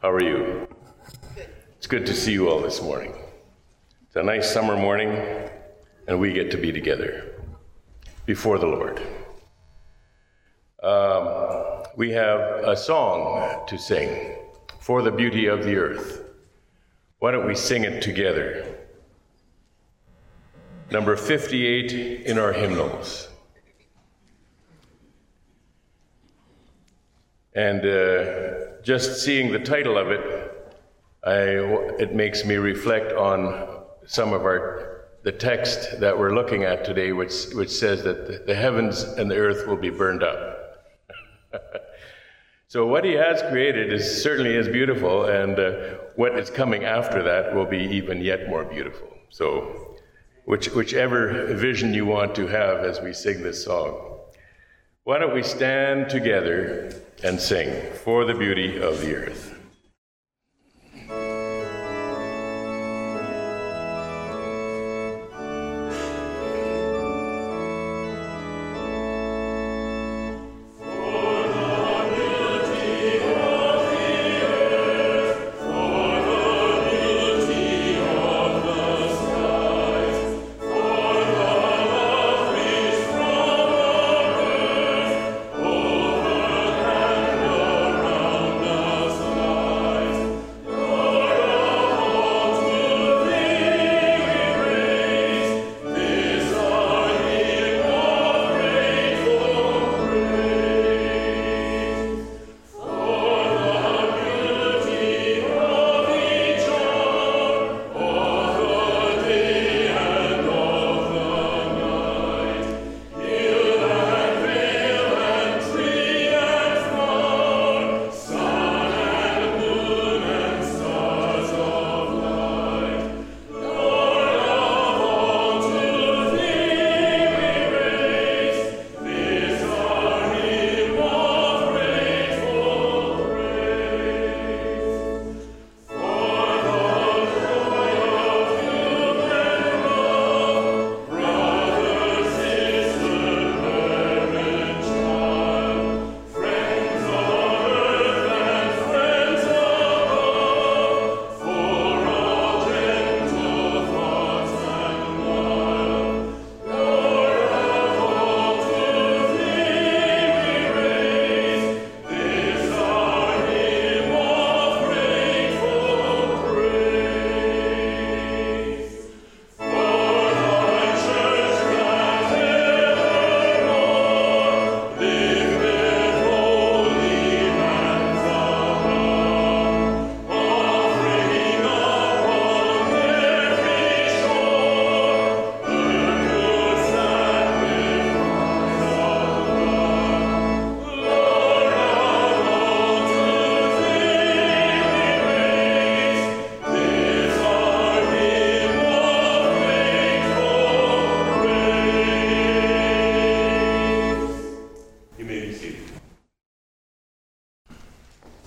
How are you? It's good to see you all this morning. It's a nice summer morning, and we get to be together before the Lord. Um, we have a song to sing for the beauty of the earth. Why don't we sing it together? Number 58 in our hymnals. And uh, just seeing the title of it, I, it makes me reflect on some of our the text that we're looking at today, which which says that the heavens and the earth will be burned up. so what He has created is certainly is beautiful, and uh, what is coming after that will be even yet more beautiful. So, which, whichever vision you want to have as we sing this song. Why don't we stand together and sing for the beauty of the earth?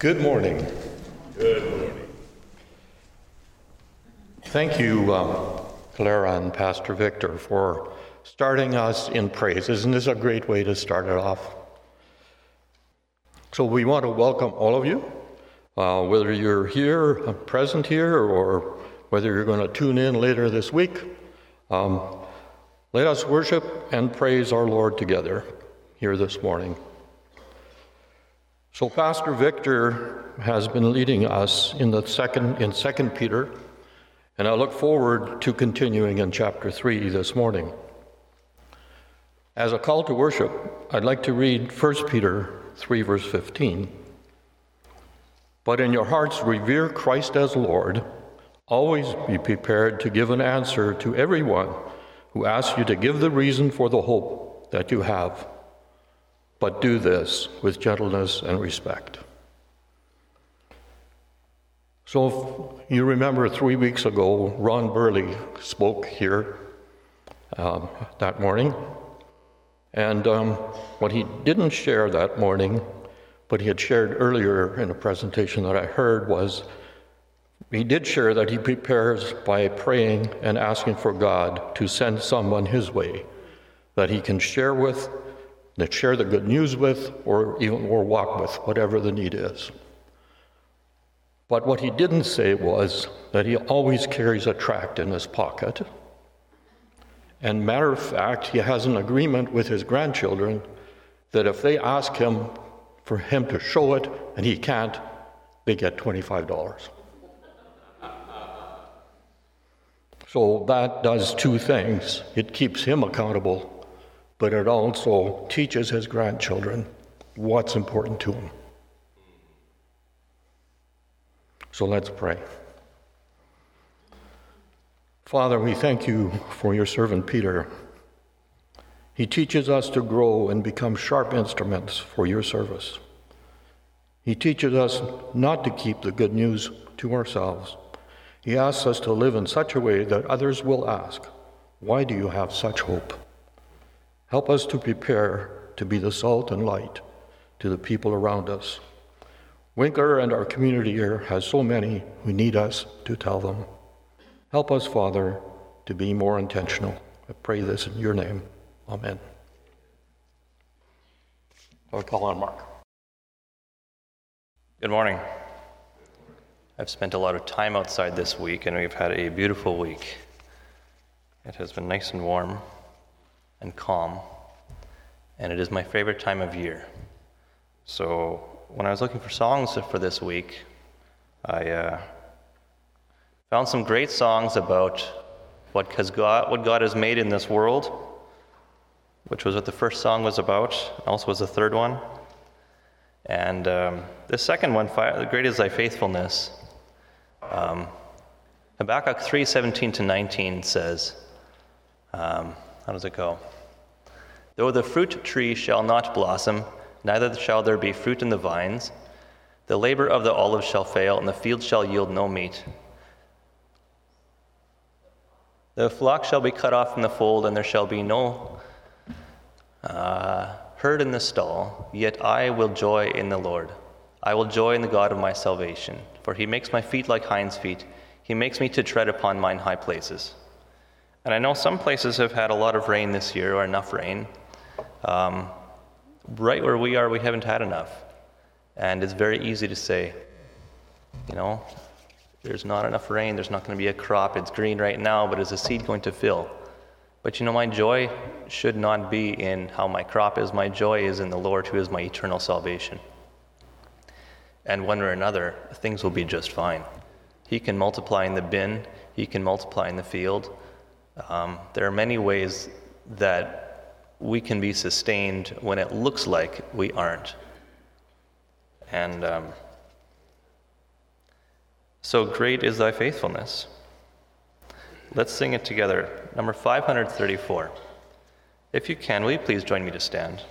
Good morning. Good morning. Thank you, um, Clara and Pastor Victor, for starting us in praise. Isn't this a great way to start it off? So, we want to welcome all of you, uh, whether you're here, uh, present here, or whether you're going to tune in later this week. Um, let us worship and praise our Lord together here this morning. So Pastor Victor has been leading us in the second in Second Peter, and I look forward to continuing in chapter 3 this morning. As a call to worship, I'd like to read 1 Peter 3 verse 15. But in your hearts revere Christ as Lord, always be prepared to give an answer to everyone who asks you to give the reason for the hope that you have but do this with gentleness and respect. So, if you remember three weeks ago, Ron Burley spoke here um, that morning. And um, what he didn't share that morning, but he had shared earlier in a presentation that I heard, was he did share that he prepares by praying and asking for God to send someone his way that he can share with that share the good news with, or even or walk with, whatever the need is. But what he didn't say was that he always carries a tract in his pocket. And matter of fact, he has an agreement with his grandchildren that if they ask him for him to show it and he can't, they get $25. So that does two things it keeps him accountable, but it also teaches his grandchildren what's important to him. So let's pray. Father, we thank you for your servant Peter. He teaches us to grow and become sharp instruments for your service. He teaches us not to keep the good news to ourselves. He asks us to live in such a way that others will ask, Why do you have such hope? Help us to prepare to be the salt and light to the people around us. Winkler and our community here has so many who need us to tell them. Help us, Father, to be more intentional. I pray this in your name. Amen. I'll call on Mark. Good morning. I've spent a lot of time outside this week, and we've had a beautiful week. It has been nice and warm and calm, and it is my favorite time of year. So, when I was looking for songs for this week, I uh, Found some great songs about what, has God, what God has made in this world, which was what the first song was about, also was the third one. And um, the second one, Great is Thy Faithfulness. Um, Habakkuk 3 17 to 19 says, um, How does it go? Though the fruit tree shall not blossom, neither shall there be fruit in the vines, the labor of the olive shall fail, and the field shall yield no meat. The flock shall be cut off from the fold, and there shall be no uh, herd in the stall. Yet I will joy in the Lord. I will joy in the God of my salvation. For he makes my feet like hinds' feet, he makes me to tread upon mine high places. And I know some places have had a lot of rain this year, or enough rain. Um, right where we are, we haven't had enough. And it's very easy to say, you know, there's not enough rain, there's not going to be a crop. It's green right now, but is the seed going to fill? But you know, my joy should not be in how my crop is. My joy is in the Lord who is my eternal salvation. And one or another, things will be just fine. He can multiply in the bin, He can multiply in the field. Um, there are many ways that we can be sustained when it looks like we aren't. And um, so great is thy faithfulness. Let's sing it together. Number 534. If you can, will you please join me to stand?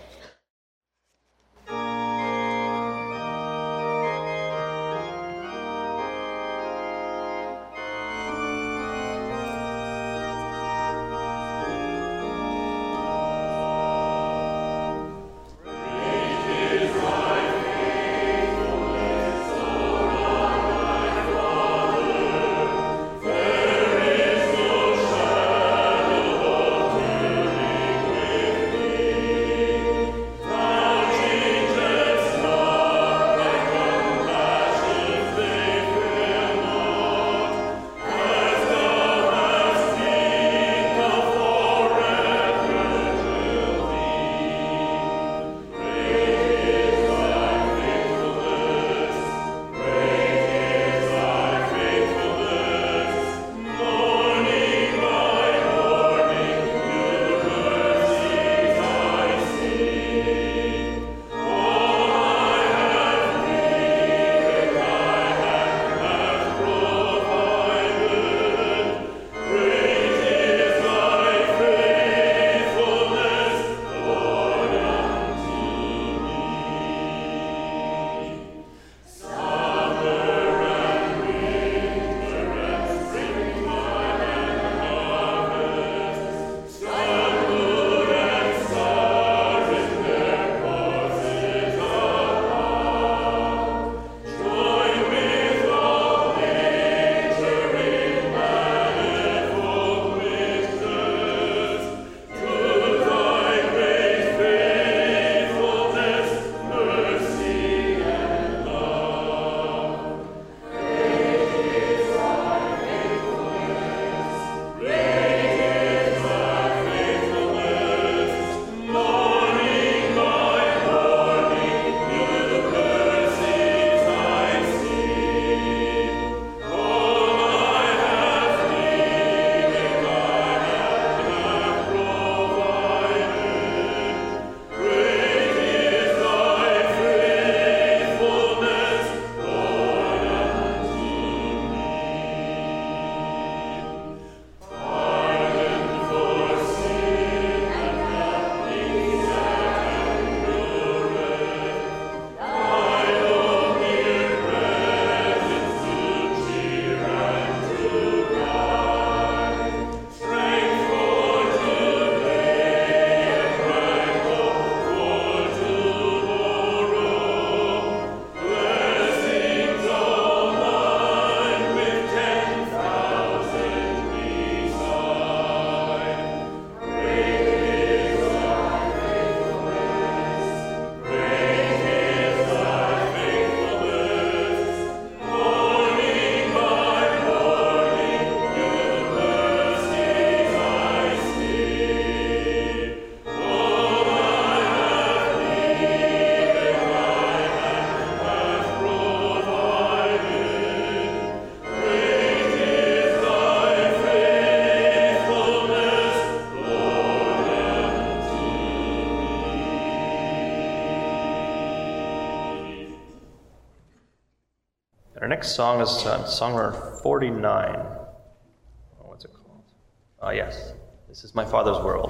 Next song is uh, song number 49. Oh, what's it called? Ah, yes. This is My Father's World.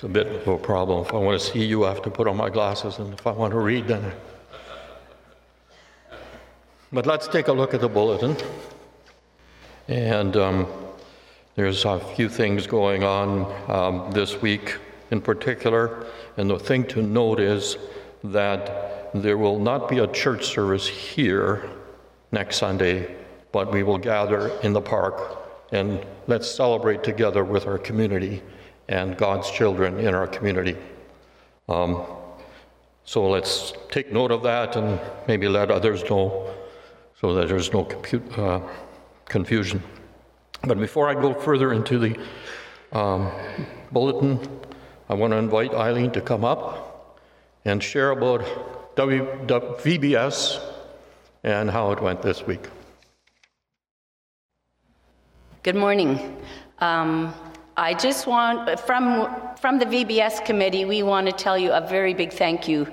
It's a bit of a problem. If I want to see you, I have to put on my glasses, and if I want to read, then. But let's take a look at the bulletin. And um, there's a few things going on um, this week in particular. And the thing to note is that there will not be a church service here next Sunday, but we will gather in the park and let's celebrate together with our community and God's children in our community. Um, so let's take note of that and maybe let others know so that there's no compute, uh, confusion. But before I go further into the um, bulletin, I want to invite Eileen to come up and share about w, w, VBS and how it went this week. Good morning. Um, I just want, from, from the VBS committee, we want to tell you a very big thank you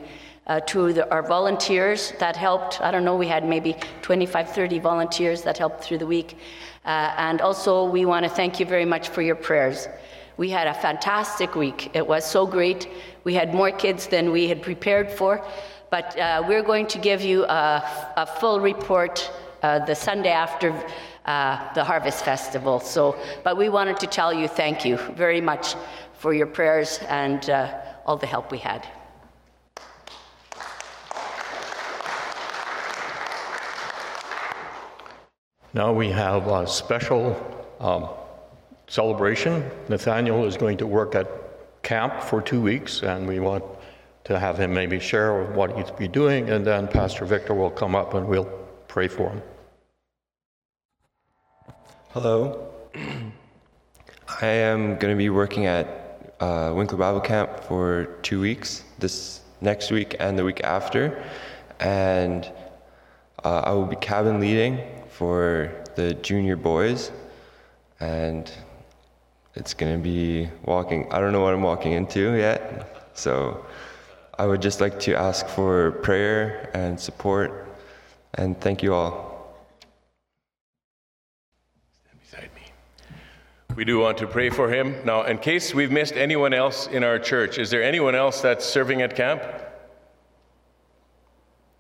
uh, to the, our volunteers that helped. I don't know, we had maybe 25, 30 volunteers that helped through the week. Uh, and also, we want to thank you very much for your prayers. We had a fantastic week. It was so great. We had more kids than we had prepared for. But uh, we're going to give you a, a full report uh, the Sunday after uh, the Harvest Festival. So, but we wanted to tell you thank you very much for your prayers and uh, all the help we had. Now we have a special um, celebration. Nathaniel is going to work at camp for two weeks, and we want to have him maybe share what he's be doing, and then Pastor Victor will come up and we'll pray for him. Hello. I am going to be working at uh, Winkler Bible Camp for two weeks, this next week and the week after. And uh, I will be cabin leading for the junior boys. And it's going to be walking, I don't know what I'm walking into yet. So I would just like to ask for prayer and support. And thank you all. We do want to pray for him. Now, in case we've missed anyone else in our church, is there anyone else that's serving at camp?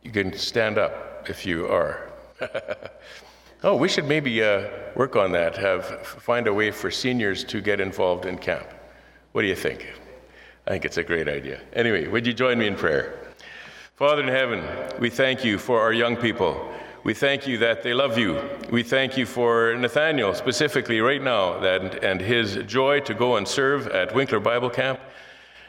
You can stand up if you are. oh, we should maybe uh, work on that, have find a way for seniors to get involved in camp. What do you think? I think it's a great idea. Anyway, would you join me in prayer? Father in heaven, we thank you for our young people. We thank you that they love you. We thank you for Nathaniel specifically right now that, and his joy to go and serve at Winkler Bible Camp,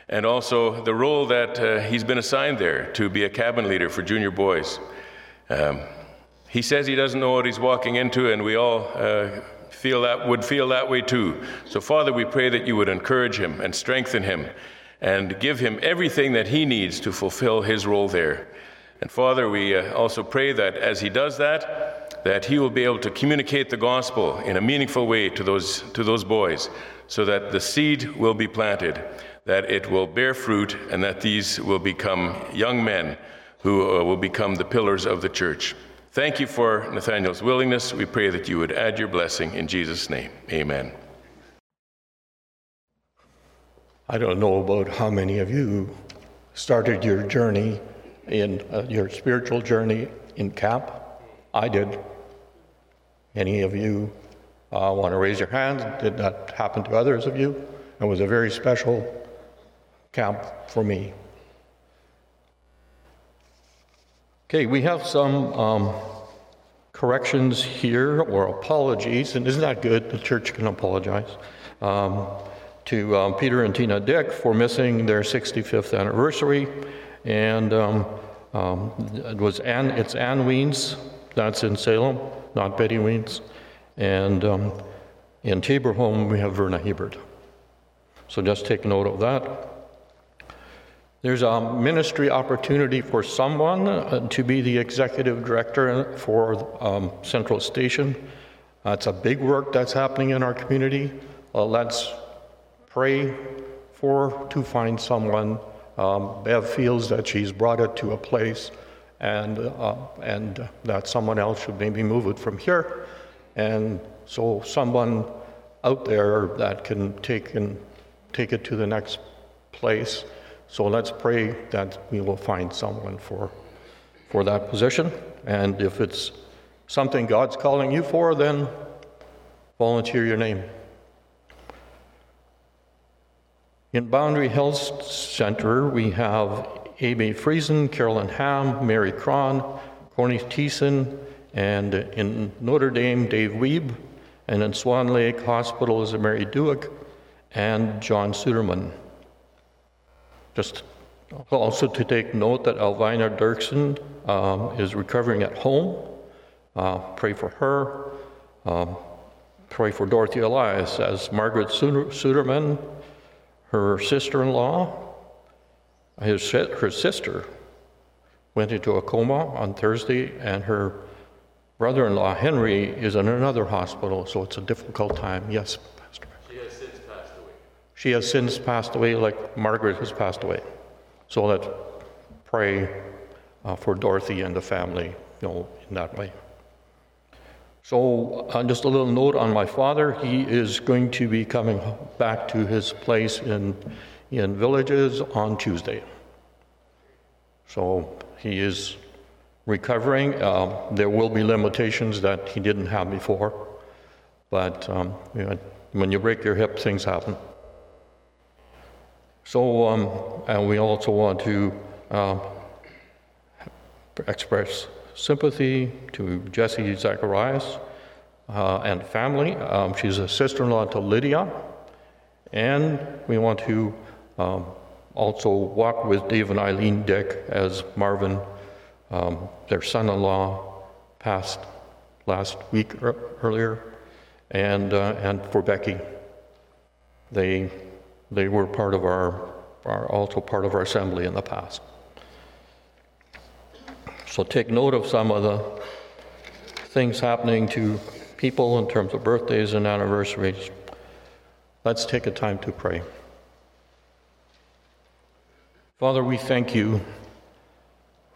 and also the role that uh, he's been assigned there to be a cabin leader for junior boys. Um, he says he doesn't know what he's walking into, and we all uh, feel that would feel that way too. So, Father, we pray that you would encourage him and strengthen him and give him everything that he needs to fulfill his role there. And Father, we uh, also pray that as he does that, that he will be able to communicate the gospel in a meaningful way to those, to those boys so that the seed will be planted, that it will bear fruit, and that these will become young men who uh, will become the pillars of the church. Thank you for Nathaniel's willingness. We pray that you would add your blessing in Jesus' name. Amen. I don't know about how many of you started your journey in uh, your spiritual journey in camp. I did. Any of you uh, want to raise your hands? Did that happen to others of you? It was a very special camp for me. Okay, we have some um, corrections here or apologies, and isn't that good? The church can apologize. Um, to um, Peter and Tina Dick for missing their 65th anniversary. And um, um, it was Ann, it's Ann Wiens, that's in Salem, not Betty Wiens. And um, in Tabor home, we have Verna Hebert. So just take note of that. There's a ministry opportunity for someone uh, to be the executive director for um, Central Station. It's a big work that's happening in our community. Uh, let's pray for to find someone. Um, Bev feels that she's brought it to a place and, uh, and that someone else should maybe move it from here. And so someone out there that can take, and, take it to the next place. So let's pray that we will find someone for, for that position. And if it's something God's calling you for, then volunteer your name. In Boundary Health Center, we have Amy Friesen, Carolyn Ham, Mary Cron, Corny Thiessen, and in Notre Dame, Dave Weeb, and in Swan Lake Hospital is Mary Duick and John Suderman. Just also to take note that Alvina Dirksen um, is recovering at home. Uh, pray for her. Um, pray for Dorothy Elias as Margaret Suderman her sister in law, his, her sister, went into a coma on Thursday, and her brother in law, Henry, is in another hospital, so it's a difficult time. Yes, Pastor. She has since passed away. She has since passed away, like Margaret has passed away. So let's pray uh, for Dorothy and the family, you know, in that way. So, uh, just a little note on my father. He is going to be coming back to his place in, in villages on Tuesday. So, he is recovering. Uh, there will be limitations that he didn't have before. But um, you know, when you break your hip, things happen. So, um, and we also want to uh, express sympathy to Jesse Zacharias uh, and family. Um, she's a sister in law to Lydia. And we want to um, also walk with Dave and Eileen Dick as Marvin, um, their son in law, passed last week er- earlier, and, uh, and for Becky. They, they were part of our, are also part of our assembly in the past. So take note of some of the things happening to people in terms of birthdays and anniversaries. Let's take a time to pray. Father, we thank you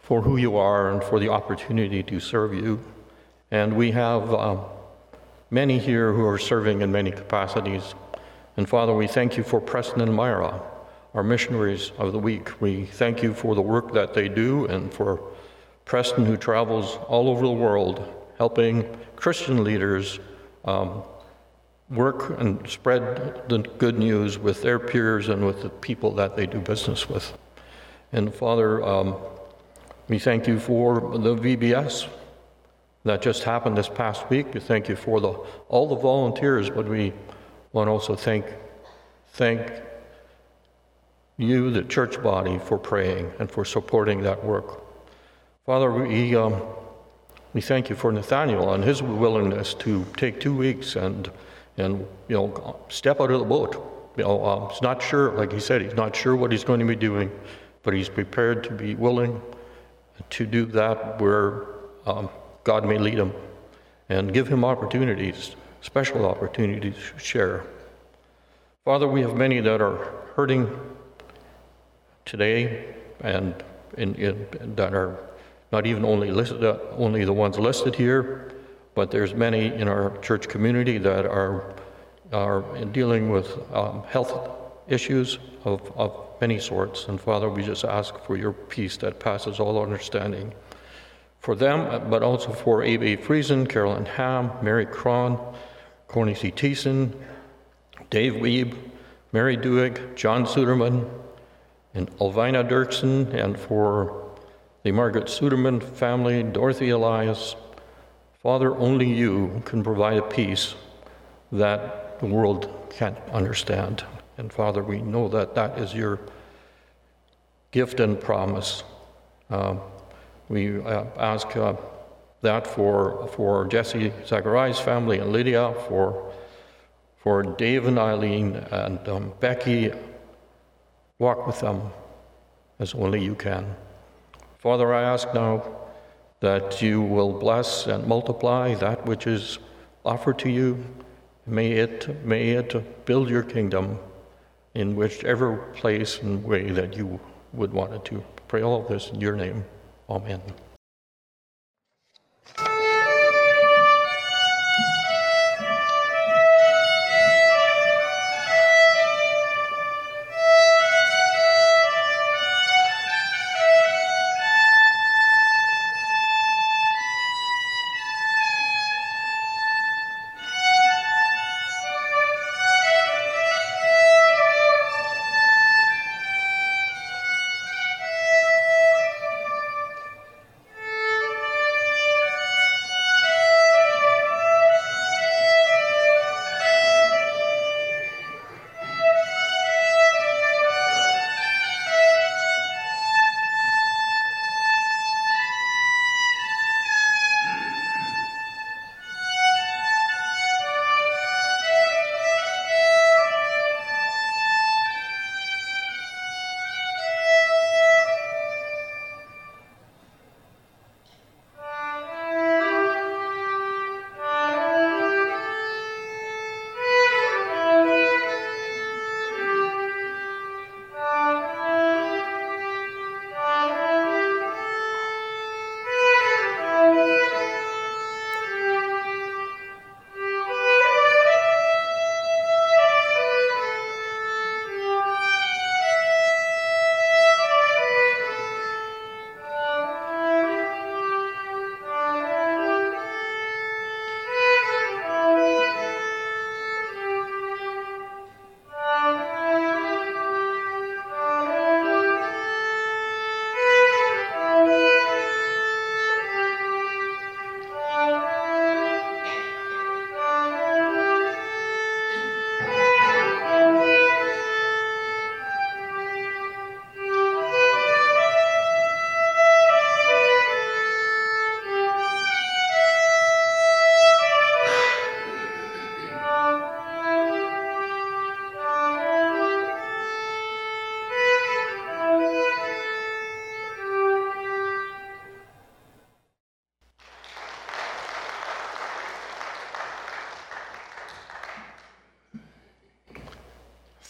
for who you are and for the opportunity to serve you. And we have uh, many here who are serving in many capacities. And Father, we thank you for Preston and Myra, our missionaries of the week. We thank you for the work that they do and for Preston, who travels all over the world helping Christian leaders um, work and spread the good news with their peers and with the people that they do business with. And Father, um, we thank you for the VBS that just happened this past week. We thank you for the, all the volunteers, but we want to also thank, thank you, the church body, for praying and for supporting that work. Father, we, um, we thank you for Nathaniel and his willingness to take two weeks and, and you know, step out of the boat. You know, um, he's not sure, like he said, he's not sure what he's going to be doing, but he's prepared to be willing to do that where um, God may lead him and give him opportunities, special opportunities to share. Father, we have many that are hurting today and in, in, that are not even only listed, uh, only the ones listed here, but there's many in our church community that are are dealing with um, health issues of, of many sorts. And Father, we just ask for your peace that passes all understanding for them, but also for A.B. Friesen, Carolyn Ham, Mary Cron, Corny C. Thiessen, Dave Weeb, Mary Duig, John Suderman, and Alvina Dirksen, and for the Margaret Suderman family, Dorothy Elias. Father, only you can provide a peace that the world can't understand. And Father, we know that that is your gift and promise. Uh, we uh, ask uh, that for, for Jesse Zachariah's family and Lydia, for, for Dave and Eileen and um, Becky. Walk with them as only you can. Father, I ask now that you will bless and multiply that which is offered to you. May it, may it build your kingdom in whichever place and way that you would want it to. Pray all of this in your name. Amen.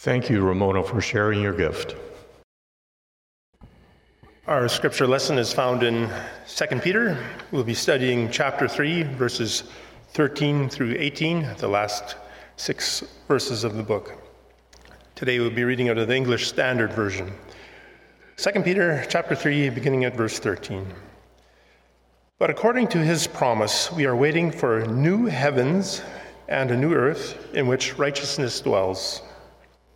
Thank you, Ramona, for sharing your gift. Our scripture lesson is found in 2 Peter. We'll be studying chapter 3, verses 13 through 18, the last six verses of the book. Today we'll be reading out of the English Standard Version. 2 Peter chapter 3 beginning at verse 13. But according to his promise, we are waiting for new heavens and a new earth in which righteousness dwells.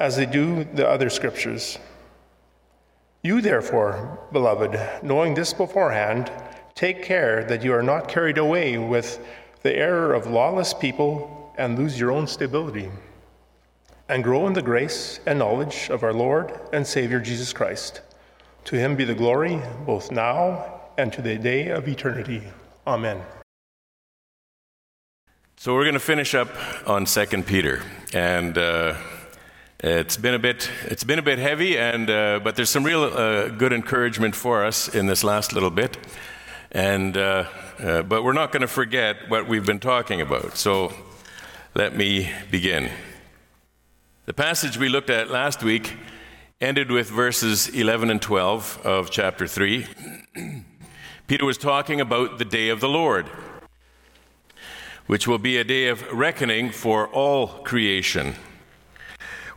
as they do the other scriptures. You, therefore, beloved, knowing this beforehand, take care that you are not carried away with the error of lawless people and lose your own stability, and grow in the grace and knowledge of our Lord and Savior Jesus Christ. To him be the glory both now and to the day of eternity. Amen. So we're going to finish up on Second Peter, and uh, it's been a bit it's been a bit heavy, and uh, but there's some real uh, good encouragement for us in this last little bit, and uh, uh, but we're not going to forget what we've been talking about. So let me begin. The passage we looked at last week ended with verses 11 and 12 of chapter 3. Peter was talking about the day of the Lord, which will be a day of reckoning for all creation.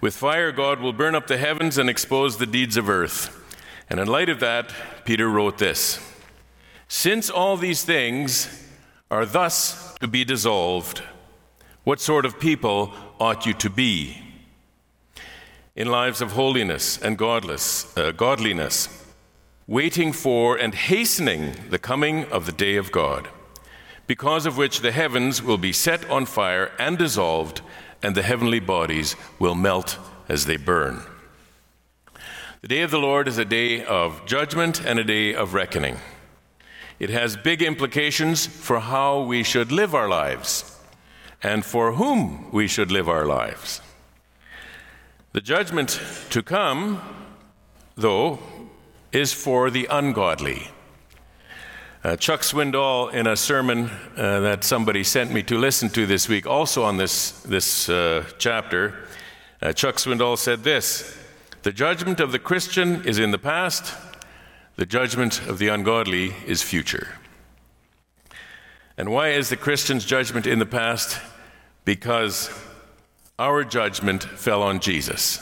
With fire, God will burn up the heavens and expose the deeds of earth. And in light of that, Peter wrote this Since all these things are thus to be dissolved, what sort of people ought you to be? In lives of holiness and godless, uh, godliness waiting for and hastening the coming of the day of God, because of which the heavens will be set on fire and dissolved, and the heavenly bodies will melt as they burn. The day of the Lord is a day of judgment and a day of reckoning. It has big implications for how we should live our lives and for whom we should live our lives. The judgment to come, though, is for the ungodly. Uh, Chuck Swindoll, in a sermon uh, that somebody sent me to listen to this week, also on this, this uh, chapter, uh, Chuck Swindoll said this The judgment of the Christian is in the past, the judgment of the ungodly is future. And why is the Christian's judgment in the past? Because our judgment fell on Jesus.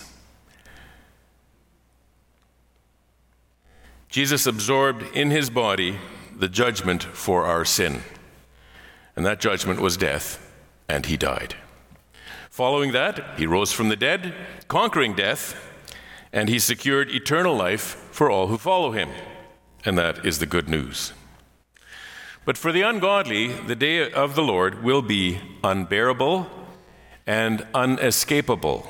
Jesus absorbed in his body the judgment for our sin. And that judgment was death, and he died. Following that, he rose from the dead, conquering death, and he secured eternal life for all who follow him. And that is the good news. But for the ungodly, the day of the Lord will be unbearable and unescapable.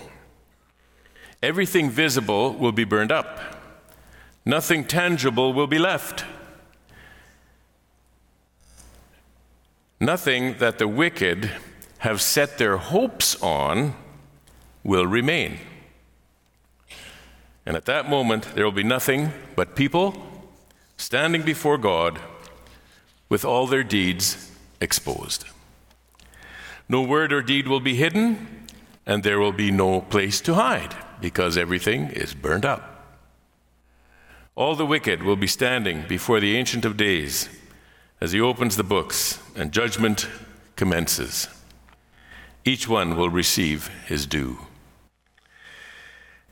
Everything visible will be burned up Nothing tangible will be left. Nothing that the wicked have set their hopes on will remain. And at that moment, there will be nothing but people standing before God with all their deeds exposed. No word or deed will be hidden, and there will be no place to hide because everything is burned up. All the wicked will be standing before the Ancient of Days as he opens the books and judgment commences. Each one will receive his due.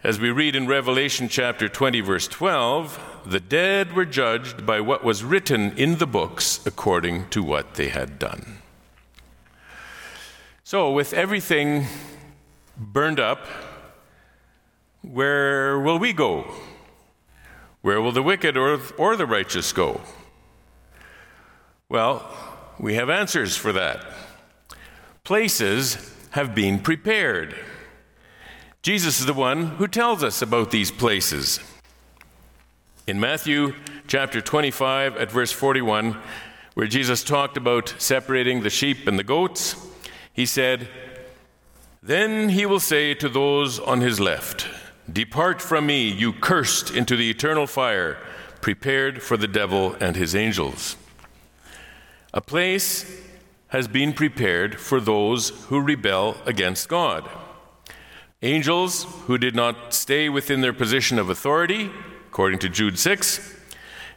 As we read in Revelation chapter 20, verse 12, the dead were judged by what was written in the books according to what they had done. So, with everything burned up, where will we go? Where will the wicked or, or the righteous go? Well, we have answers for that. Places have been prepared. Jesus is the one who tells us about these places. In Matthew chapter 25 at verse 41, where Jesus talked about separating the sheep and the goats, he said, Then he will say to those on his left, Depart from me, you cursed, into the eternal fire, prepared for the devil and his angels. A place has been prepared for those who rebel against God. Angels who did not stay within their position of authority, according to Jude 6.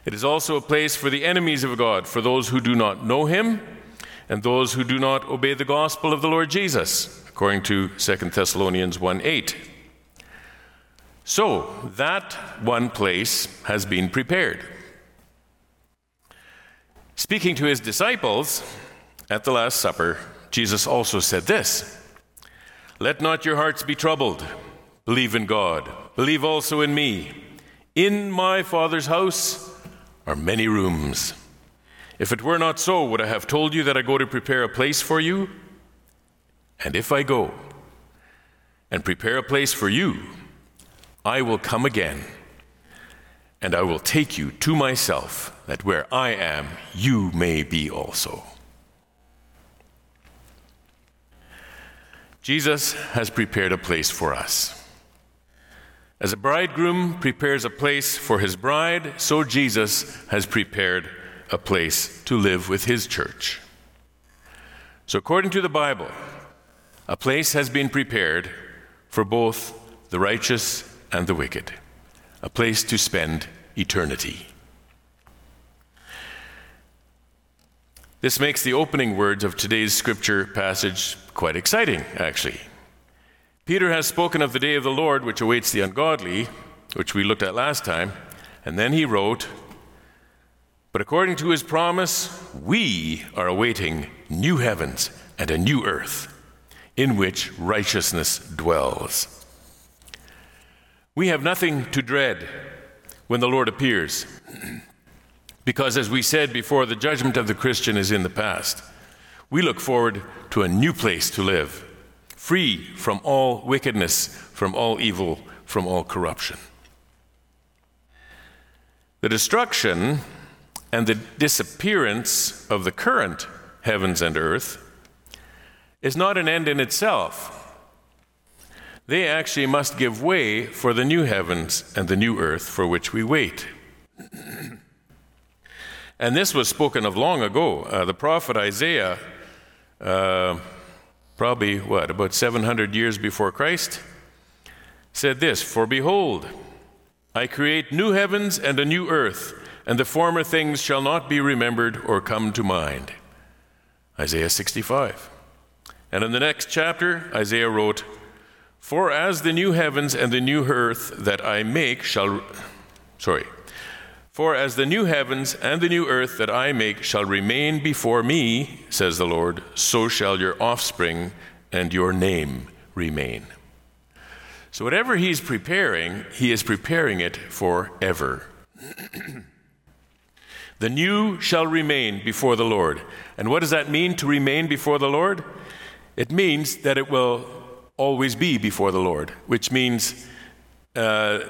It is also a place for the enemies of God, for those who do not know him, and those who do not obey the gospel of the Lord Jesus, according to 2 Thessalonians 1 8. So, that one place has been prepared. Speaking to his disciples at the Last Supper, Jesus also said this Let not your hearts be troubled. Believe in God. Believe also in me. In my Father's house are many rooms. If it were not so, would I have told you that I go to prepare a place for you? And if I go and prepare a place for you, I will come again, and I will take you to myself, that where I am, you may be also. Jesus has prepared a place for us. As a bridegroom prepares a place for his bride, so Jesus has prepared a place to live with his church. So, according to the Bible, a place has been prepared for both the righteous and the wicked, a place to spend eternity. This makes the opening words of today's scripture passage quite exciting, actually. Peter has spoken of the day of the Lord, which awaits the ungodly, which we looked at last time, and then he wrote, But according to his promise, we are awaiting new heavens and a new earth, in which righteousness dwells. We have nothing to dread when the Lord appears. Because, as we said before, the judgment of the Christian is in the past. We look forward to a new place to live, free from all wickedness, from all evil, from all corruption. The destruction and the disappearance of the current heavens and earth is not an end in itself they actually must give way for the new heavens and the new earth for which we wait. And this was spoken of long ago. Uh, the prophet Isaiah, uh, probably what, about 700 years before Christ, said this For behold, I create new heavens and a new earth, and the former things shall not be remembered or come to mind. Isaiah 65. And in the next chapter, Isaiah wrote, for as the new heavens and the new earth that I make shall, sorry, for as the new heavens and the new earth that I make shall remain before me, says the Lord, so shall your offspring and your name remain. So whatever he's preparing, he is preparing it forever. the new shall remain before the Lord. And what does that mean to remain before the Lord? It means that it will always be before the Lord, which means uh,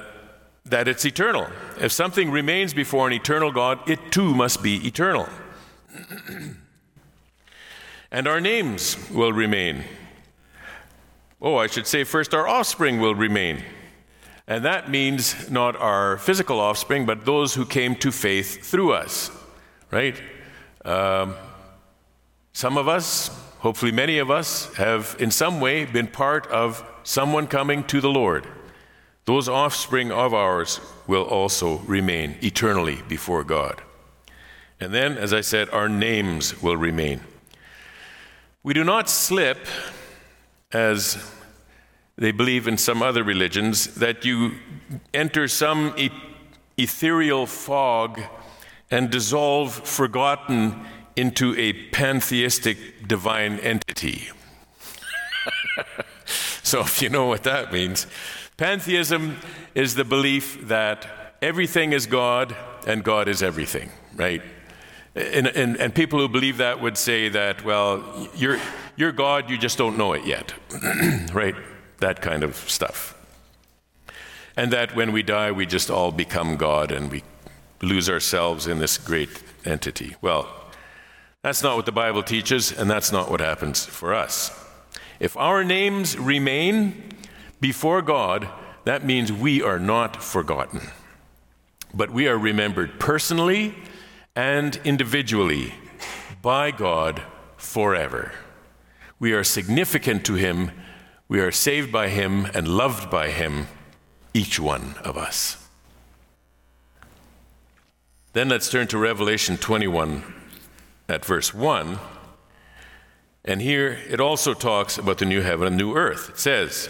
that it's eternal. If something remains before an eternal God, it too must be eternal. and our names will remain. Oh, I should say first, our offspring will remain. And that means not our physical offspring, but those who came to faith through us, right? Um, some of us hopefully many of us have in some way been part of someone coming to the Lord. Those offspring of ours will also remain eternally before God. And then, as I said, our names will remain. We do not slip, as they believe in some other religions, that you enter some e- ethereal fog and dissolve forgotten into a pantheistic divine entity. so, if you know what that means, pantheism is the belief that everything is God and God is everything, right? And, and, and people who believe that would say that, well, you're, you're God, you just don't know it yet, right? That kind of stuff. And that when we die, we just all become God and we lose ourselves in this great entity. Well, That's not what the Bible teaches, and that's not what happens for us. If our names remain before God, that means we are not forgotten, but we are remembered personally and individually by God forever. We are significant to Him, we are saved by Him and loved by Him, each one of us. Then let's turn to Revelation 21 at verse 1. And here it also talks about the new heaven and new earth. It says,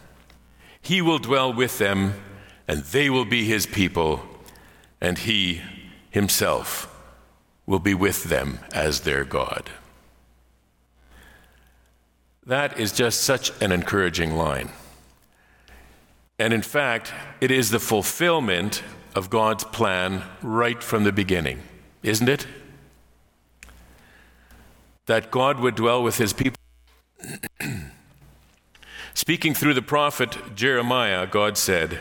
He will dwell with them, and they will be his people, and he himself will be with them as their God. That is just such an encouraging line. And in fact, it is the fulfillment of God's plan right from the beginning isn't it? That God would dwell with his people. Speaking through the prophet Jeremiah, God said,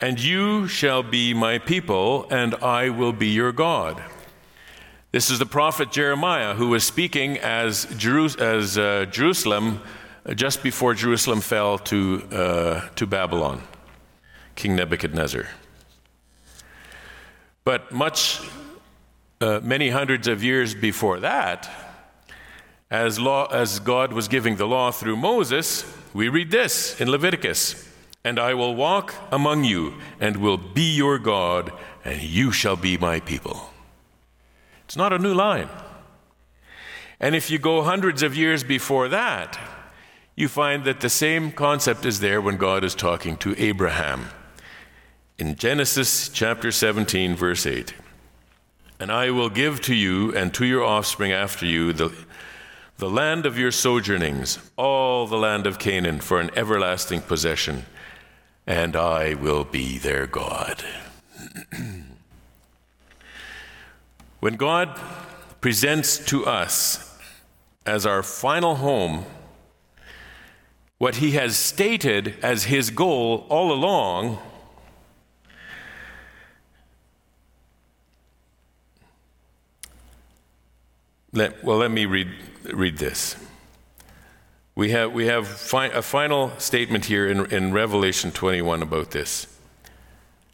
And you shall be my people, and I will be your God. This is the prophet Jeremiah who was speaking as, as uh, Jerusalem, uh, just before Jerusalem fell to, uh, to Babylon, King Nebuchadnezzar. But much uh, many hundreds of years before that, as, law, as God was giving the law through Moses, we read this in Leviticus And I will walk among you and will be your God, and you shall be my people. It's not a new line. And if you go hundreds of years before that, you find that the same concept is there when God is talking to Abraham. In Genesis chapter 17, verse 8. And I will give to you and to your offspring after you the, the land of your sojournings, all the land of Canaan, for an everlasting possession, and I will be their God. when God presents to us as our final home what he has stated as his goal all along, Let, well, let me read, read this. We have, we have fi- a final statement here in, in Revelation 21 about this.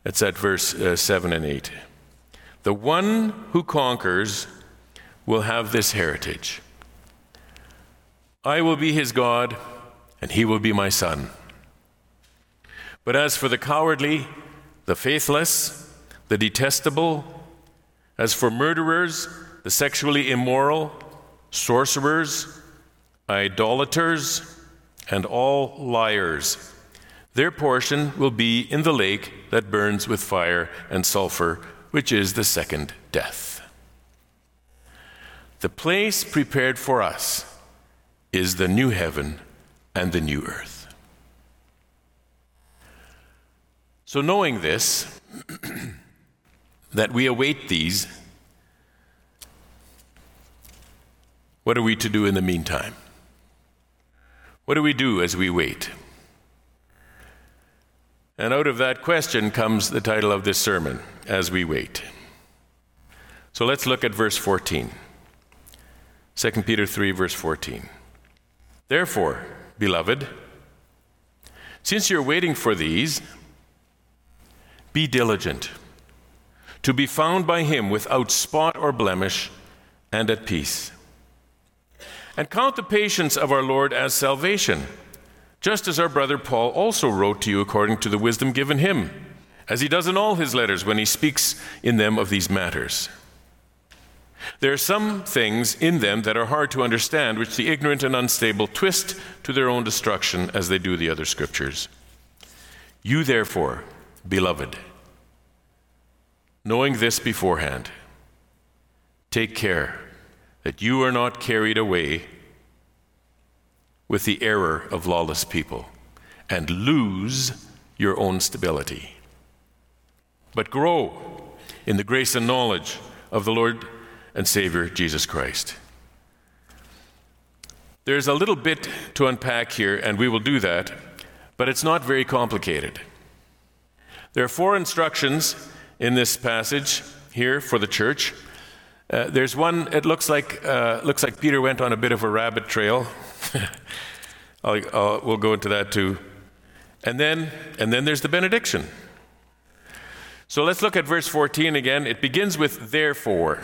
It's at verse uh, 7 and 8. The one who conquers will have this heritage. I will be his God, and he will be my son. But as for the cowardly, the faithless, the detestable, as for murderers, the sexually immoral, sorcerers, idolaters, and all liars. Their portion will be in the lake that burns with fire and sulfur, which is the second death. The place prepared for us is the new heaven and the new earth. So, knowing this, that we await these What are we to do in the meantime? What do we do as we wait? And out of that question comes the title of this sermon, As We Wait. So let's look at verse 14. 2 Peter 3, verse 14. Therefore, beloved, since you're waiting for these, be diligent to be found by him without spot or blemish and at peace and count the patience of our Lord as salvation, just as our brother Paul also wrote to you according to the wisdom given him, as he does in all his letters when he speaks in them of these matters. There are some things in them that are hard to understand, which the ignorant and unstable twist to their own destruction as they do the other scriptures. You, therefore, beloved, knowing this beforehand, take care that you are not carried away with the error of lawless people and lose your own stability. But grow in the grace and knowledge of the Lord and Savior Jesus Christ. There's a little bit to unpack here, and we will do that, but it's not very complicated. There are four instructions in this passage here for the church. Uh, there's one. It looks like uh, looks like Peter went on a bit of a rabbit trail. I'll, I'll, we'll go into that too. And then and then there's the benediction. So let's look at verse 14 again. It begins with therefore,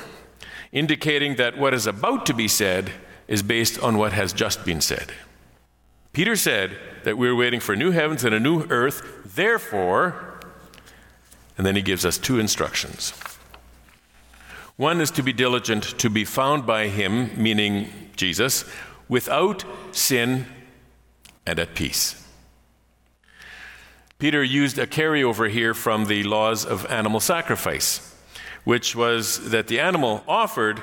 indicating that what is about to be said is based on what has just been said. Peter said that we're waiting for new heavens and a new earth, therefore, and then he gives us two instructions. One is to be diligent to be found by him, meaning Jesus, without sin and at peace. Peter used a carryover here from the laws of animal sacrifice, which was that the animal offered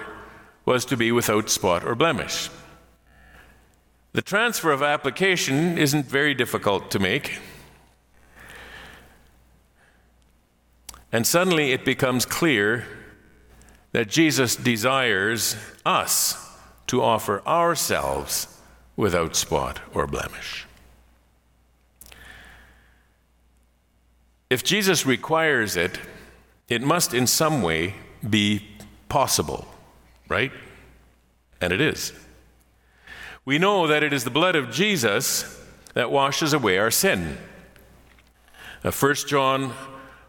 was to be without spot or blemish. The transfer of application isn't very difficult to make. And suddenly it becomes clear that Jesus desires us to offer ourselves without spot or blemish. If Jesus requires it, it must in some way be possible right? And it is. We know that it is the blood of Jesus that washes away our sin. Now, 1 John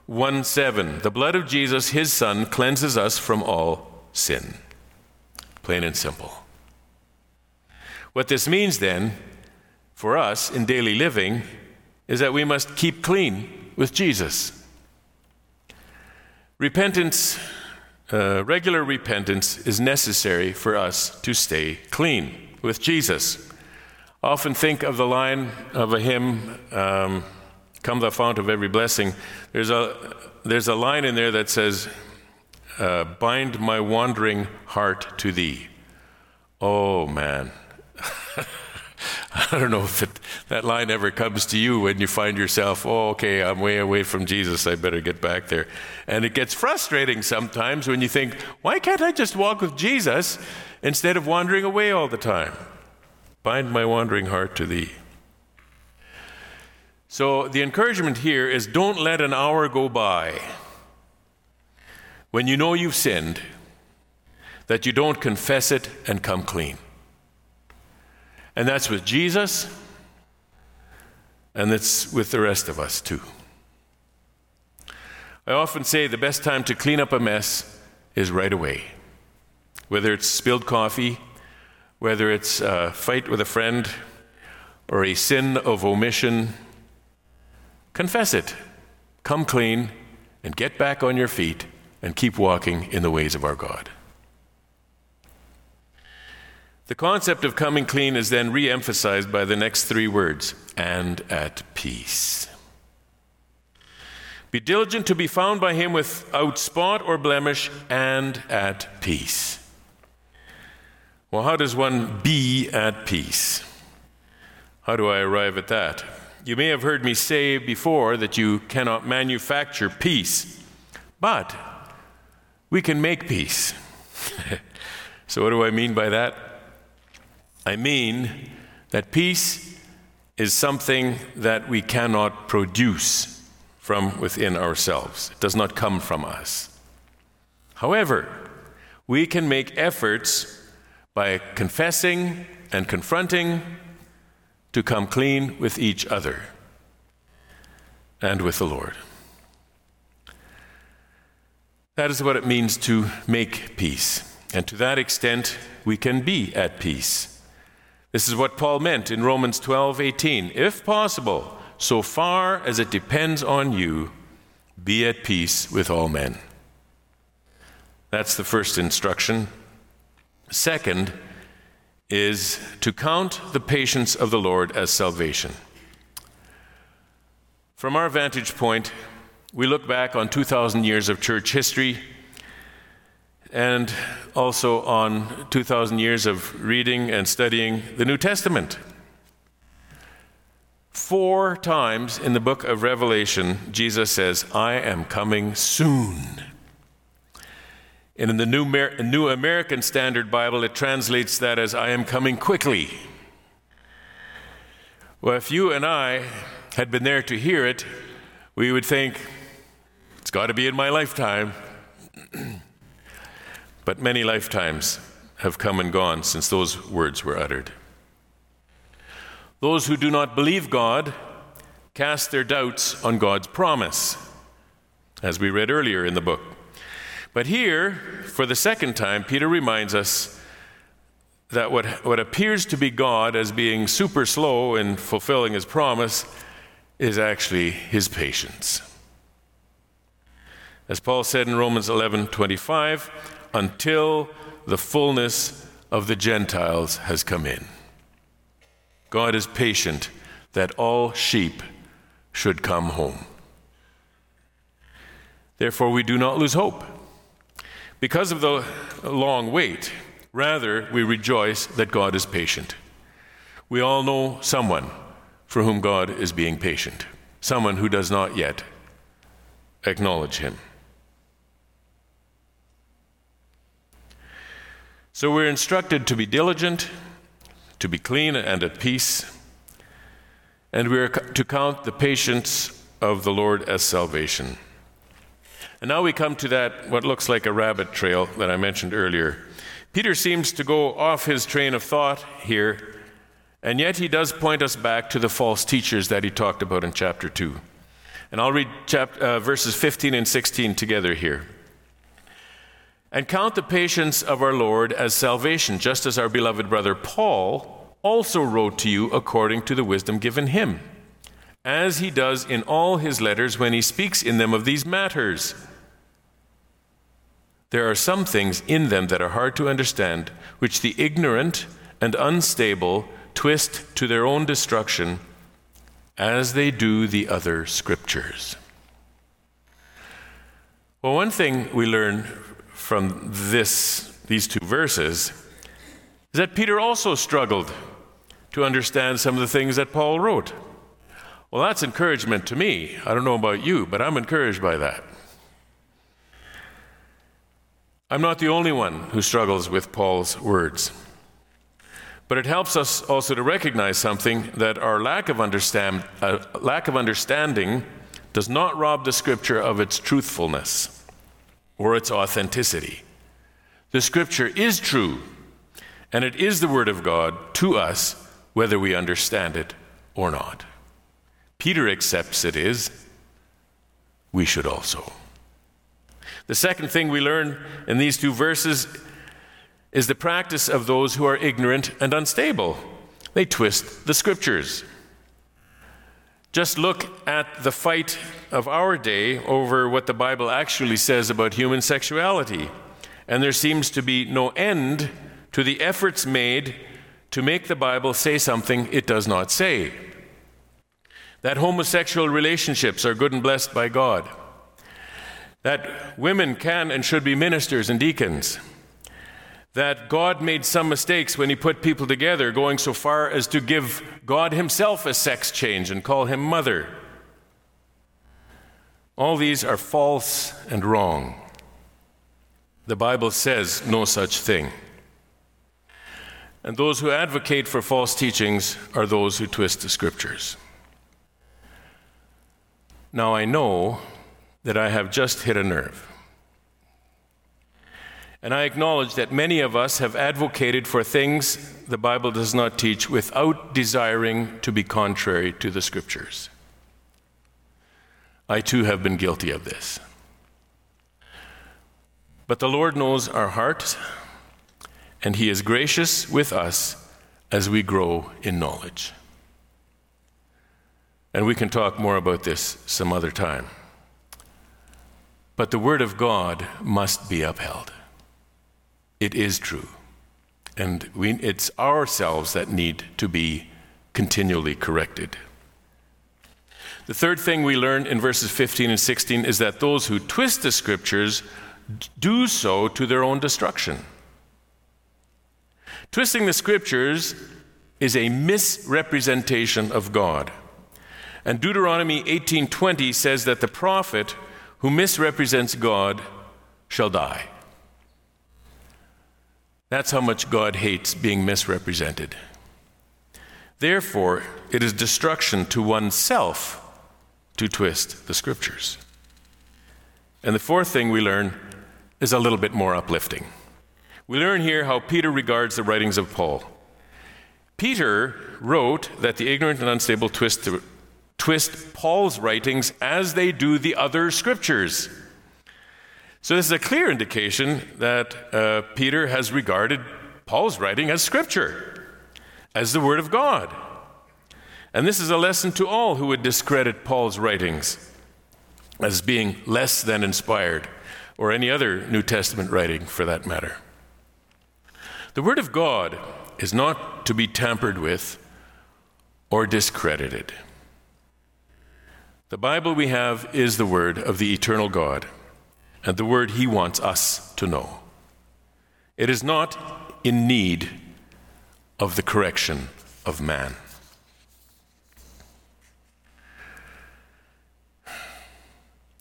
1 7, the blood of Jesus, his son, cleanses us from all sin. Plain and simple. What this means then, for us in daily living, is that we must keep clean with Jesus. Repentance uh, regular repentance is necessary for us to stay clean with Jesus. Often think of the line of a hymn, um, Come the fount of every blessing. There's a, there's a line in there that says, uh, Bind my wandering heart to thee. Oh, man. I don't know if it, that line ever comes to you when you find yourself, oh, okay, I'm way away from Jesus, I better get back there. And it gets frustrating sometimes when you think, why can't I just walk with Jesus instead of wandering away all the time? Bind my wandering heart to thee. So the encouragement here is don't let an hour go by when you know you've sinned that you don't confess it and come clean. And that's with Jesus, and that's with the rest of us too. I often say the best time to clean up a mess is right away. Whether it's spilled coffee, whether it's a fight with a friend, or a sin of omission, confess it. Come clean and get back on your feet and keep walking in the ways of our God. The concept of coming clean is then re emphasized by the next three words and at peace. Be diligent to be found by him without spot or blemish and at peace. Well, how does one be at peace? How do I arrive at that? You may have heard me say before that you cannot manufacture peace, but we can make peace. so, what do I mean by that? I mean that peace is something that we cannot produce from within ourselves, it does not come from us. However, we can make efforts by confessing and confronting to come clean with each other and with the Lord. That is what it means to make peace. And to that extent, we can be at peace. This is what Paul meant in Romans 12 18. If possible, so far as it depends on you, be at peace with all men. That's the first instruction. Second is to count the patience of the Lord as salvation. From our vantage point, we look back on 2,000 years of church history and also on 2,000 years of reading and studying the New Testament. Four times in the book of Revelation, Jesus says, I am coming soon. And in the New, New American Standard Bible, it translates that as, I am coming quickly. Well, if you and I had been there to hear it, we would think, it's got to be in my lifetime. but many lifetimes have come and gone since those words were uttered. Those who do not believe God cast their doubts on God's promise, as we read earlier in the book. But here, for the second time, Peter reminds us that what, what appears to be God as being super slow in fulfilling his promise is actually his patience. As Paul said in Romans 11 25, until the fullness of the Gentiles has come in. God is patient that all sheep should come home. Therefore, we do not lose hope. Because of the long wait, rather, we rejoice that God is patient. We all know someone for whom God is being patient, someone who does not yet acknowledge Him. So we're instructed to be diligent to be clean and at peace. And we are to count the patience of the Lord as salvation. And now we come to that, what looks like a rabbit trail that I mentioned earlier. Peter seems to go off his train of thought here, and yet he does point us back to the false teachers that he talked about in chapter 2. And I'll read chapter, uh, verses 15 and 16 together here. And count the patience of our Lord as salvation, just as our beloved brother Paul also wrote to you according to the wisdom given him, as he does in all his letters when he speaks in them of these matters. There are some things in them that are hard to understand, which the ignorant and unstable twist to their own destruction, as they do the other scriptures. Well, one thing we learn from this, these two verses is that Peter also struggled to understand some of the things that Paul wrote. Well, that's encouragement to me. I don't know about you, but I'm encouraged by that. I'm not the only one who struggles with Paul's words. But it helps us also to recognize something that our lack of, understand, uh, lack of understanding does not rob the scripture of its truthfulness or its authenticity. The scripture is true, and it is the word of God to us, whether we understand it or not. Peter accepts it is. We should also. The second thing we learn in these two verses is the practice of those who are ignorant and unstable. They twist the scriptures. Just look at the fight of our day over what the Bible actually says about human sexuality. And there seems to be no end to the efforts made to make the Bible say something it does not say. That homosexual relationships are good and blessed by God. That women can and should be ministers and deacons that God made some mistakes when He put people together, going so far as to give God Himself a sex change and call Him mother. All these are false and wrong. The Bible says no such thing. And those who advocate for false teachings are those who twist the scriptures. Now I know that I have just hit a nerve. And I acknowledge that many of us have advocated for things the Bible does not teach without desiring to be contrary to the Scriptures. I too have been guilty of this. But the Lord knows our hearts, and He is gracious with us as we grow in knowledge. And we can talk more about this some other time. But the Word of God must be upheld. It is true. And we, it's ourselves that need to be continually corrected. The third thing we learn in verses 15 and 16 is that those who twist the scriptures do so to their own destruction. Twisting the scriptures is a misrepresentation of God. And Deuteronomy 18:20 says that the prophet who misrepresents God shall die. That's how much God hates being misrepresented. Therefore, it is destruction to oneself to twist the scriptures. And the fourth thing we learn is a little bit more uplifting. We learn here how Peter regards the writings of Paul. Peter wrote that the ignorant and unstable twist, the, twist Paul's writings as they do the other scriptures. So, this is a clear indication that uh, Peter has regarded Paul's writing as scripture, as the Word of God. And this is a lesson to all who would discredit Paul's writings as being less than inspired, or any other New Testament writing for that matter. The Word of God is not to be tampered with or discredited. The Bible we have is the Word of the eternal God and the Word He wants us to know. It is not in need of the correction of man.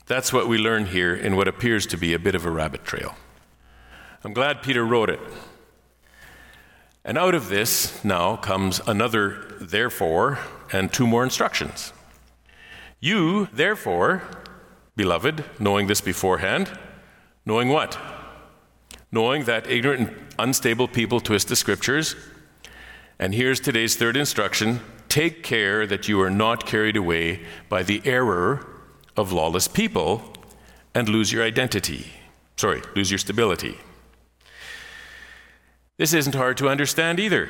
That's what we learn here in what appears to be a bit of a rabbit trail. I'm glad Peter wrote it. And out of this now comes another therefore and two more instructions. You, therefore, beloved, knowing this beforehand, knowing what? Knowing that ignorant and unstable people twist the scriptures. And here's today's third instruction take care that you are not carried away by the error of lawless people and lose your identity. Sorry, lose your stability. This isn't hard to understand either.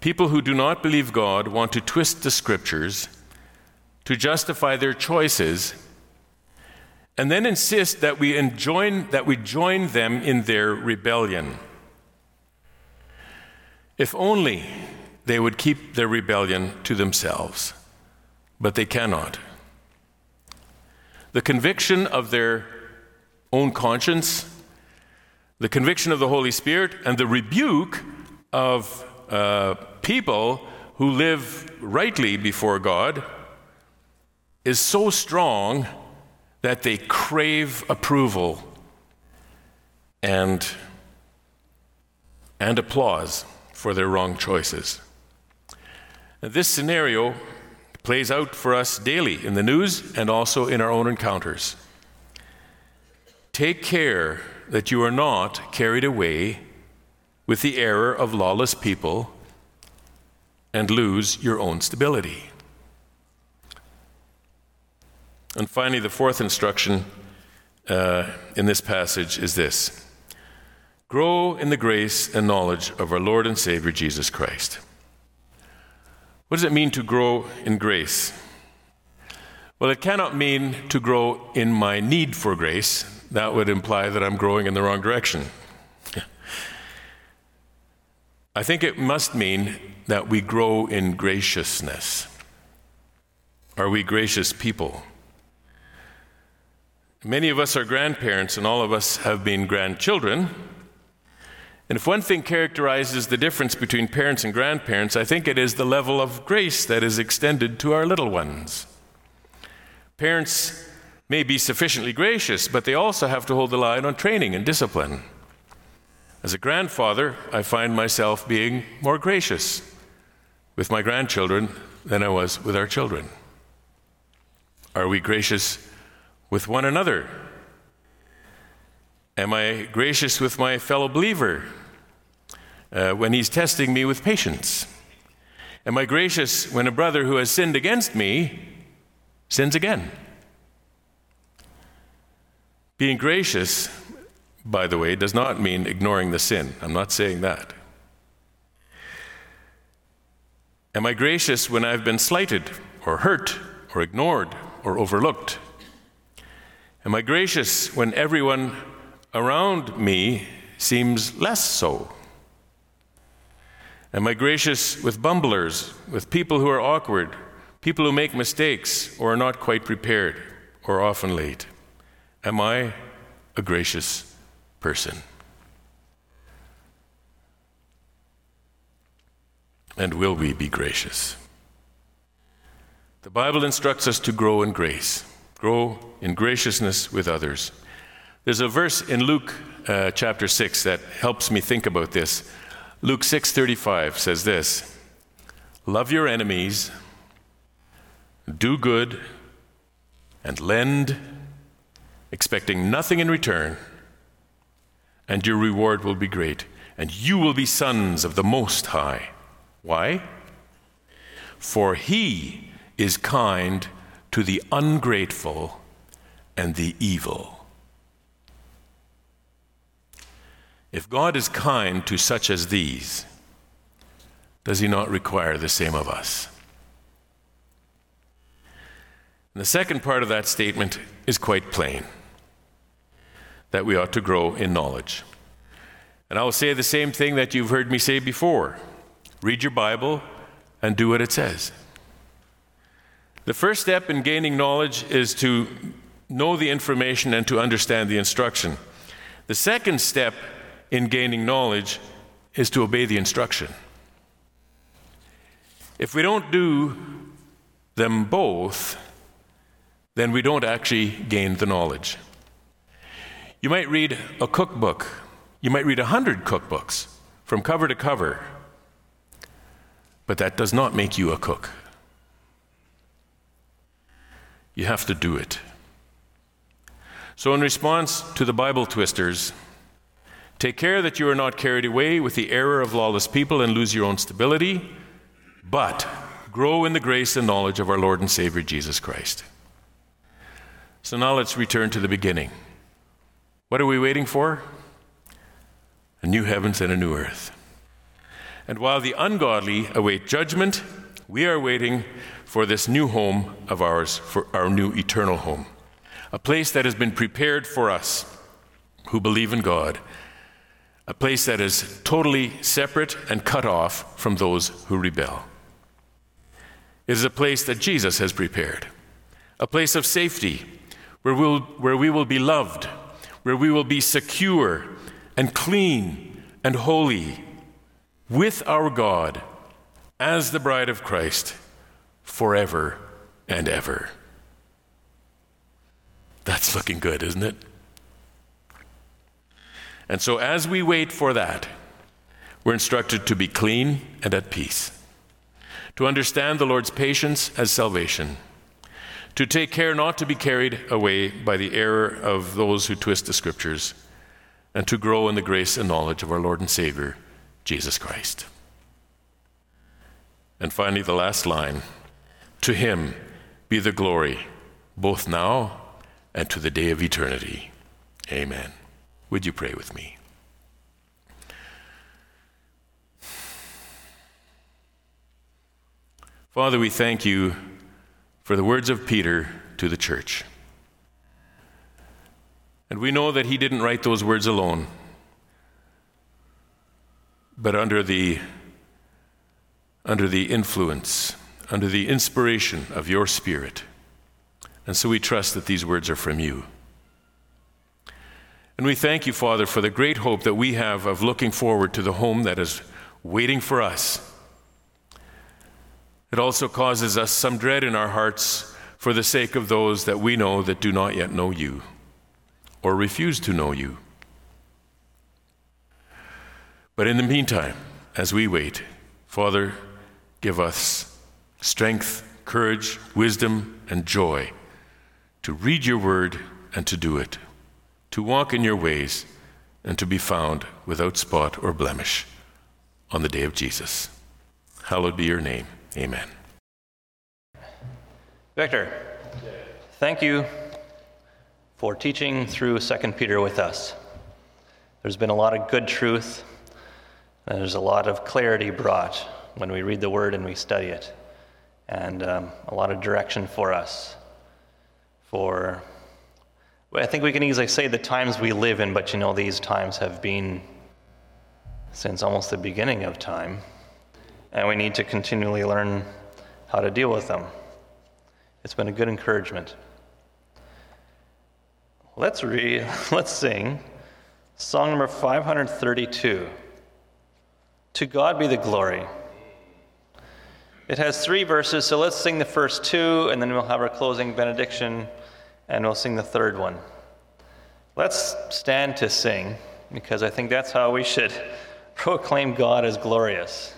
People who do not believe God want to twist the scriptures to justify their choices and then insist that we, enjoin, that we join them in their rebellion. If only they would keep their rebellion to themselves, but they cannot the conviction of their own conscience, the conviction of the Holy Spirit, and the rebuke of uh, people who live rightly before God is so strong that they crave approval and, and applause for their wrong choices. Now, this scenario plays out for us daily in the news and also in our own encounters. Take care that you are not carried away with the error of lawless people and lose your own stability. And finally, the fourth instruction uh, in this passage is this Grow in the grace and knowledge of our Lord and Savior Jesus Christ. What does it mean to grow in grace? Well, it cannot mean to grow in my need for grace. That would imply that I'm growing in the wrong direction. I think it must mean that we grow in graciousness. Are we gracious people? Many of us are grandparents, and all of us have been grandchildren. And if one thing characterizes the difference between parents and grandparents, I think it is the level of grace that is extended to our little ones. Parents may be sufficiently gracious, but they also have to hold the line on training and discipline. As a grandfather, I find myself being more gracious with my grandchildren than I was with our children. Are we gracious with one another? Am I gracious with my fellow believer uh, when he's testing me with patience? Am I gracious when a brother who has sinned against me sins again? Being gracious, by the way, does not mean ignoring the sin. I'm not saying that. Am I gracious when I've been slighted or hurt or ignored or overlooked? Am I gracious when everyone around me seems less so? Am I gracious with bumblers, with people who are awkward, people who make mistakes or are not quite prepared or often late? Am I a gracious person. And will we be gracious? The Bible instructs us to grow in grace, grow in graciousness with others. There's a verse in Luke uh, chapter 6 that helps me think about this. Luke 6:35 says this: Love your enemies, do good, and lend, expecting nothing in return, and your reward will be great, and you will be sons of the Most High. Why? For he is kind to the ungrateful and the evil. If God is kind to such as these, does he not require the same of us? And the second part of that statement is quite plain that we ought to grow in knowledge. And I will say the same thing that you've heard me say before read your Bible and do what it says. The first step in gaining knowledge is to know the information and to understand the instruction. The second step in gaining knowledge is to obey the instruction. If we don't do them both, then we don't actually gain the knowledge. You might read a cookbook, you might read a hundred cookbooks from cover to cover, but that does not make you a cook. You have to do it. So, in response to the Bible twisters, take care that you are not carried away with the error of lawless people and lose your own stability, but grow in the grace and knowledge of our Lord and Savior Jesus Christ. So, now let's return to the beginning. What are we waiting for? A new heavens and a new earth. And while the ungodly await judgment, we are waiting for this new home of ours, for our new eternal home, a place that has been prepared for us who believe in God, a place that is totally separate and cut off from those who rebel. It is a place that Jesus has prepared, a place of safety where, we'll, where we will be loved, where we will be secure and clean and holy with our God as the bride of Christ forever and ever. That's looking good, isn't it? And so, as we wait for that, we're instructed to be clean and at peace, to understand the Lord's patience as salvation, to take care not to be carried away by the error of those who twist the scriptures, and to grow in the grace and knowledge of our Lord and Savior, Jesus Christ. And finally, the last line To him be the glory, both now and to the day of eternity. Amen. Would you pray with me? Father, we thank you for the words of Peter to the church. And we know that he didn't write those words alone, but under the, under the influence, under the inspiration of your Spirit. And so we trust that these words are from you. And we thank you, Father, for the great hope that we have of looking forward to the home that is waiting for us. It also causes us some dread in our hearts for the sake of those that we know that do not yet know you or refuse to know you. But in the meantime, as we wait, Father, give us strength, courage, wisdom, and joy to read your word and to do it, to walk in your ways, and to be found without spot or blemish on the day of Jesus. Hallowed be your name. Amen. Victor, thank you for teaching through 2 Peter with us. There's been a lot of good truth, and there's a lot of clarity brought when we read the Word and we study it, and um, a lot of direction for us. For, I think we can easily say the times we live in, but you know, these times have been since almost the beginning of time and we need to continually learn how to deal with them. It's been a good encouragement. Let's read, let's sing song number 532. To God be the glory. It has three verses, so let's sing the first two, and then we'll have our closing benediction, and we'll sing the third one. Let's stand to sing, because I think that's how we should proclaim God as glorious.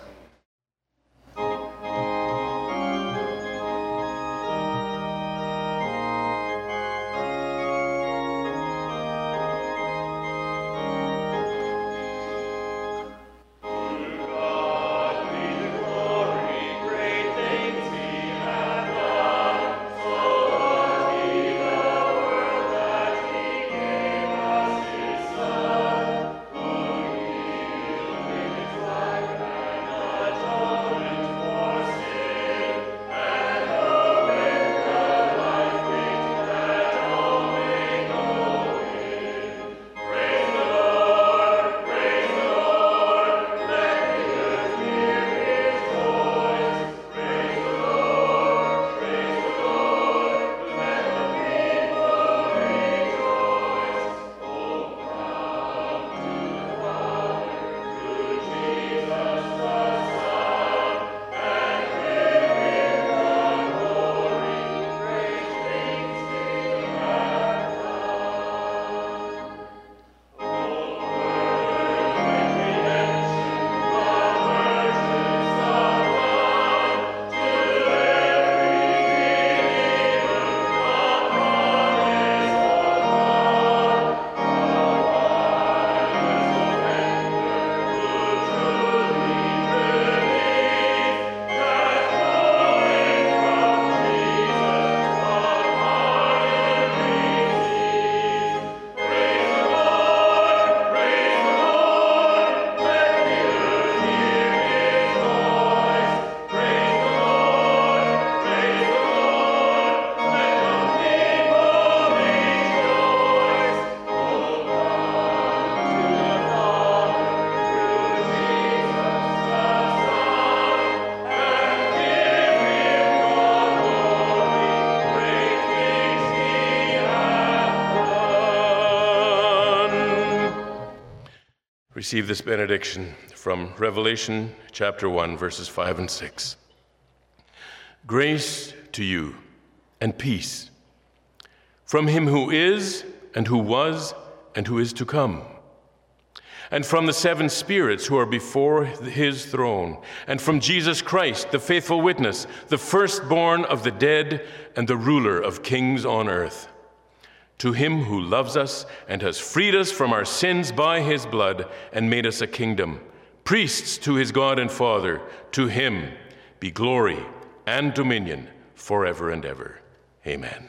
Receive this benediction from Revelation chapter 1, verses 5 and 6. Grace to you and peace from him who is, and who was, and who is to come, and from the seven spirits who are before his throne, and from Jesus Christ, the faithful witness, the firstborn of the dead, and the ruler of kings on earth to him who loves us and has freed us from our sins by his blood and made us a kingdom, priests to his God and Father, to him be glory and dominion forever and ever. Amen.